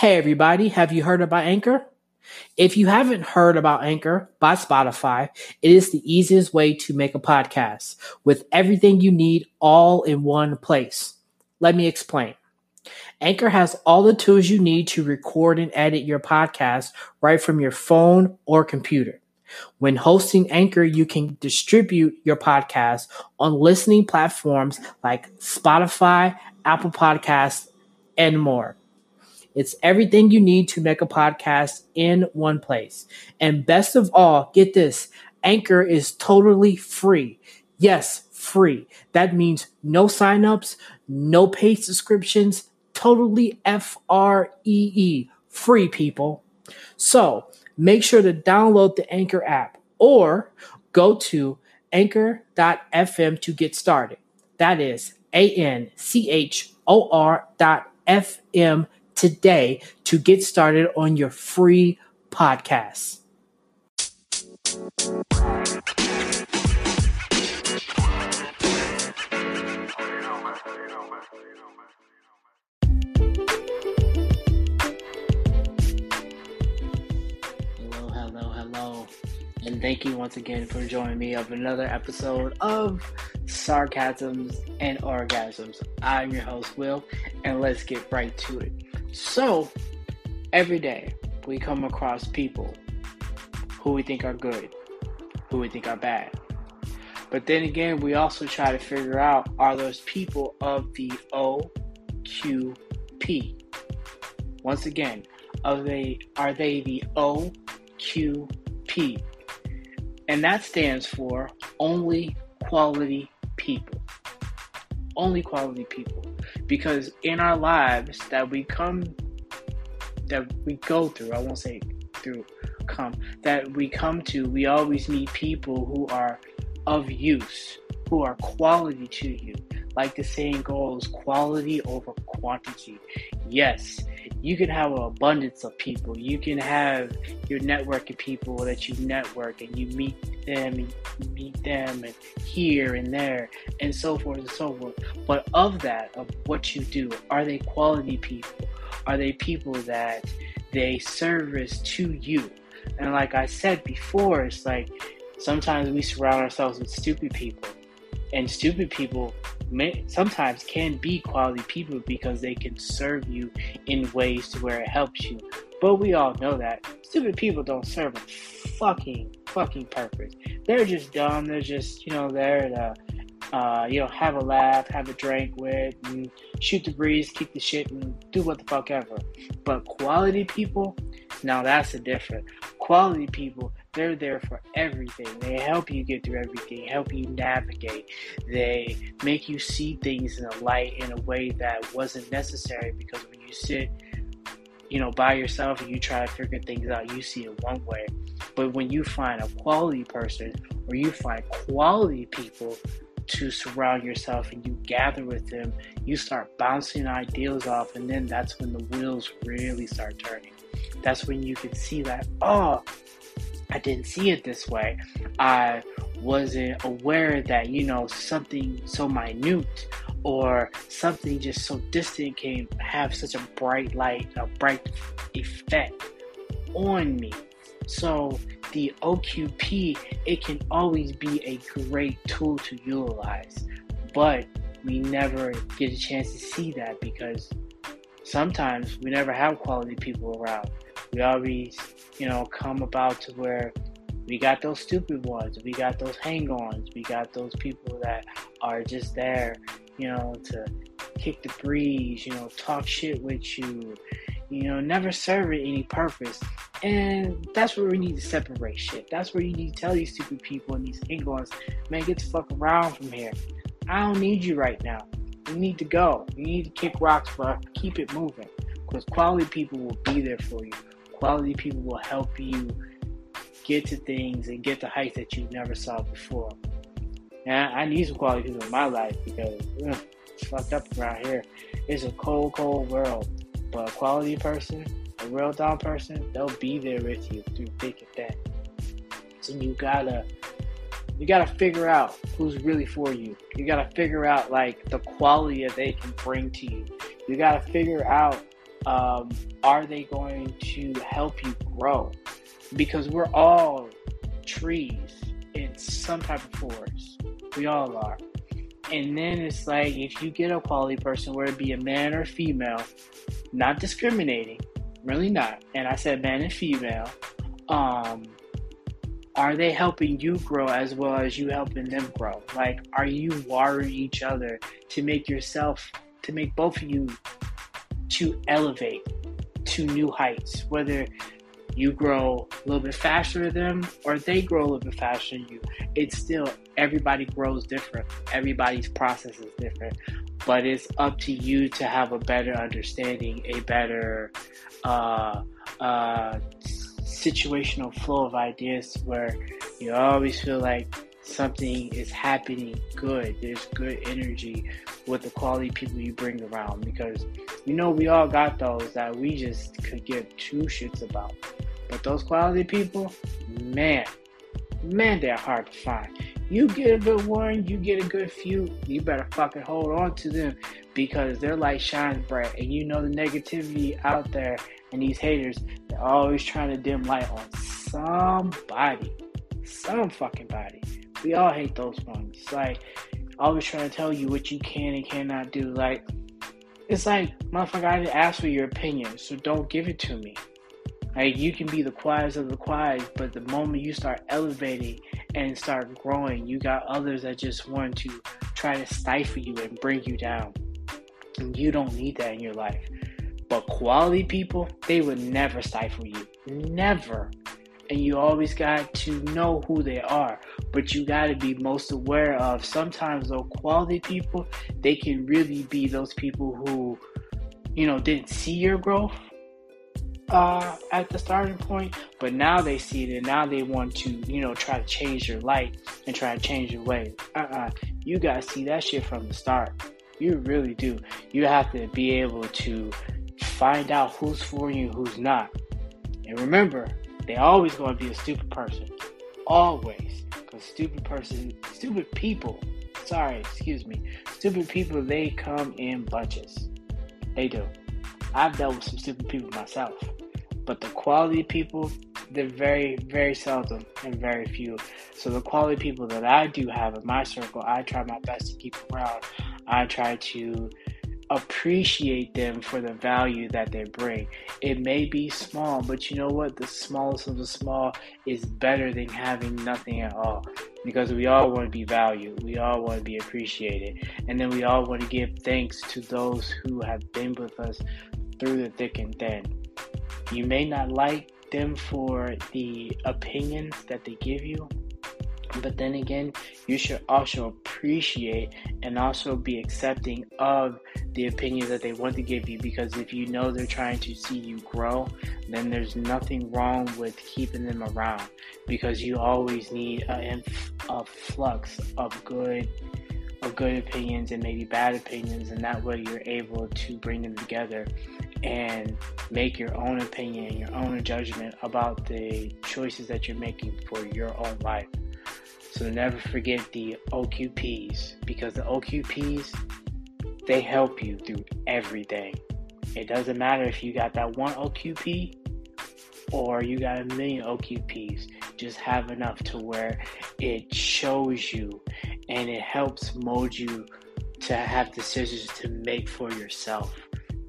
Hey, everybody, have you heard about Anchor? If you haven't heard about Anchor by Spotify, it is the easiest way to make a podcast with everything you need all in one place. Let me explain. Anchor has all the tools you need to record and edit your podcast right from your phone or computer. When hosting Anchor, you can distribute your podcast on listening platforms like Spotify, Apple Podcasts, and more. It's everything you need to make a podcast in one place. And best of all, get this Anchor is totally free. Yes, free. That means no signups, no paid subscriptions, totally F R E E. Free, people. So make sure to download the Anchor app or go to anchor.fm to get started. That is A N C H O R dot FM today to get started on your free podcast. Hello, hello, hello. And thank you once again for joining me of another episode of Sarcasms and Orgasms. I'm your host, Will, and let's get right to it. So, every day we come across people who we think are good, who we think are bad. But then again, we also try to figure out are those people of the OQP? Once again, are they are they the OQP? And that stands for only quality people. Only quality people because in our lives that we come that we go through i won't say through come that we come to we always meet people who are of use who are quality to you. Like the saying goes quality over quantity. Yes you can have an abundance of people you can have your network of people that you network and you meet them and meet them and here and there and so forth and so forth. But of that, of what you do, are they quality people? Are they people that they service to you? And like I said before, it's like sometimes we surround ourselves with stupid people. And stupid people may, sometimes can be quality people because they can serve you in ways to where it helps you. But we all know that stupid people don't serve a fucking fucking purpose. They're just dumb. They're just you know there to uh, you know have a laugh, have a drink with, and shoot the breeze, keep the shit, and do what the fuck ever. But quality people, now that's a different. Quality people, they're there for everything. They help you get through everything, help you navigate. They make you see things in a light in a way that wasn't necessary because when you sit you know, by yourself and you try to figure things out, you see it one way. But when you find a quality person or you find quality people to surround yourself and you gather with them, you start bouncing ideas off, and then that's when the wheels really start turning. That's when you can see that, oh, I didn't see it this way. I wasn't aware that, you know, something so minute or something just so distant can have such a bright light, a bright effect on me. So the OQP, it can always be a great tool to utilize, but we never get a chance to see that because sometimes we never have quality people around. We always, you know, come about to where we got those stupid ones, we got those hang-ons, we got those people that are just there you know, to kick the breeze, you know, talk shit with you, you know, never serve it any purpose. And that's where we need to separate shit. That's where you need to tell these stupid people and these hang ons, man, get the fuck around from here. I don't need you right now. You need to go. You need to kick rocks, but keep it moving. Because quality people will be there for you. Quality people will help you get to things and get to heights that you never saw before. And I need some quality people in my life because ugh, it's fucked up around here. It's a cold, cold world. But a quality person, a real down person, they'll be there with you through thick and thin. So you gotta you gotta figure out who's really for you. You gotta figure out like the quality that they can bring to you. You gotta figure out Um, are they going to help you grow? Because we're all trees in some type of forest. We all are. And then it's like if you get a quality person, whether it be a man or female, not discriminating, really not. And I said man and female. Um, are they helping you grow as well as you helping them grow? Like, are you watering each other to make yourself, to make both of you to elevate to new heights? Whether you grow a little bit faster than them or they grow a little bit faster than you, it's still everybody grows different. Everybody's process is different. But it's up to you to have a better understanding, a better uh, uh, situational flow of ideas where you always feel like something is happening good. There's good energy with the quality people you bring around because you know we all got those that we just could give two shits about. But those quality people, man, man, they're hard to find. You get a good one, you get a good few, you better fucking hold on to them because their light shines bright and you know the negativity out there and these haters, they're always trying to dim light on somebody. Some fucking body. We all hate those ones. Like always trying to tell you what you can and cannot do. Like it's like, motherfucker, I didn't ask for your opinion, so don't give it to me. Like you can be the quietest of the quiet, but the moment you start elevating and start growing, you got others that just want to try to stifle you and bring you down. And you don't need that in your life. But quality people, they would never stifle you. Never. And you always got to know who they are. But you got to be most aware of sometimes, though, quality people, they can really be those people who, you know, didn't see your growth uh, at the starting point, but now they see it and now they want to, you know, try to change your life and try to change your way. Uh-uh. You gotta see that shit from the start. You really do. You have to be able to find out who's for you, who's not. And remember, they always gonna be a stupid person. Always. Because stupid person, stupid people, sorry, excuse me, stupid people, they come in bunches. They do. I've dealt with some stupid people myself. But the quality people, they're very, very seldom and very few. So the quality people that I do have in my circle, I try my best to keep around. I try to appreciate them for the value that they bring. It may be small, but you know what? The smallest of the small is better than having nothing at all because we all want to be valued. We all want to be appreciated. And then we all want to give thanks to those who have been with us through the thick and thin. You may not like them for the opinions that they give you, but then again, you should also appreciate and also be accepting of the opinions that they want to give you because if you know they're trying to see you grow, then there's nothing wrong with keeping them around because you always need a, a flux of good of good opinions and maybe bad opinions and that way you're able to bring them together and make your own opinion your own judgment about the choices that you're making for your own life. So never forget the OQPs because the OQPs they help you through everything. It doesn't matter if you got that one OQP or you got a million OQPs. Just have enough to where it shows you and it helps mold you to have decisions to make for yourself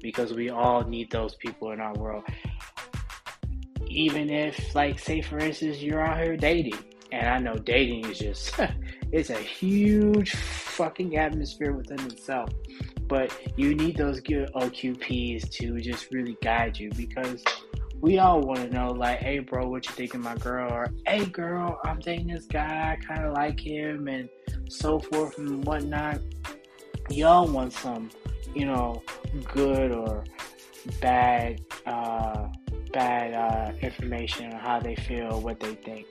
because we all need those people in our world. Even if, like, say for instance, you're out here dating, and I know dating is just, it's a huge fucking atmosphere within itself. But you need those good OQPs to just really guide you because we all want to know, like, hey, bro, what you think of my girl? Or, hey, girl, I'm dating this guy, I kind of like him, and so forth and whatnot. Y'all want some you know, good or bad, uh, bad uh, information on how they feel, what they think.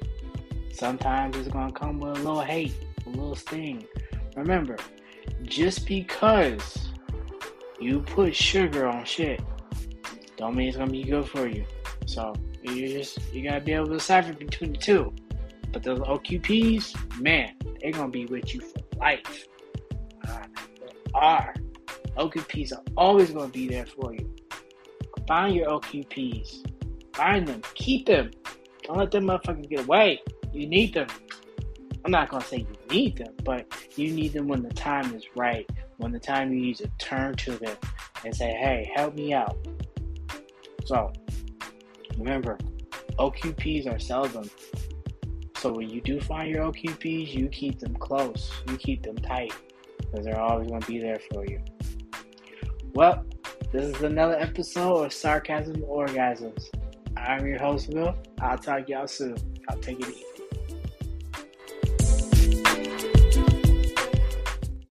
Sometimes it's gonna come with a little hate, a little sting. Remember, just because you put sugar on shit, don't mean it's gonna be good for you. So you just you gotta be able to decipher between the two. But those OQPs, man, they're gonna be with you for life. Uh, are. OQPs are always going to be there for you. Find your OQPs. Find them. Keep them. Don't let them motherfuckers get away. You need them. I'm not gonna say you need them, but you need them when the time is right. When the time you need to turn to them and say, "Hey, help me out." So remember, OQPs are seldom. So when you do find your OQPs, you keep them close. You keep them tight because they're always to be there for you. Well, this is another episode of Sarcasm Orgasms. I'm your host, Will. I'll talk y'all soon. I'll take it easy.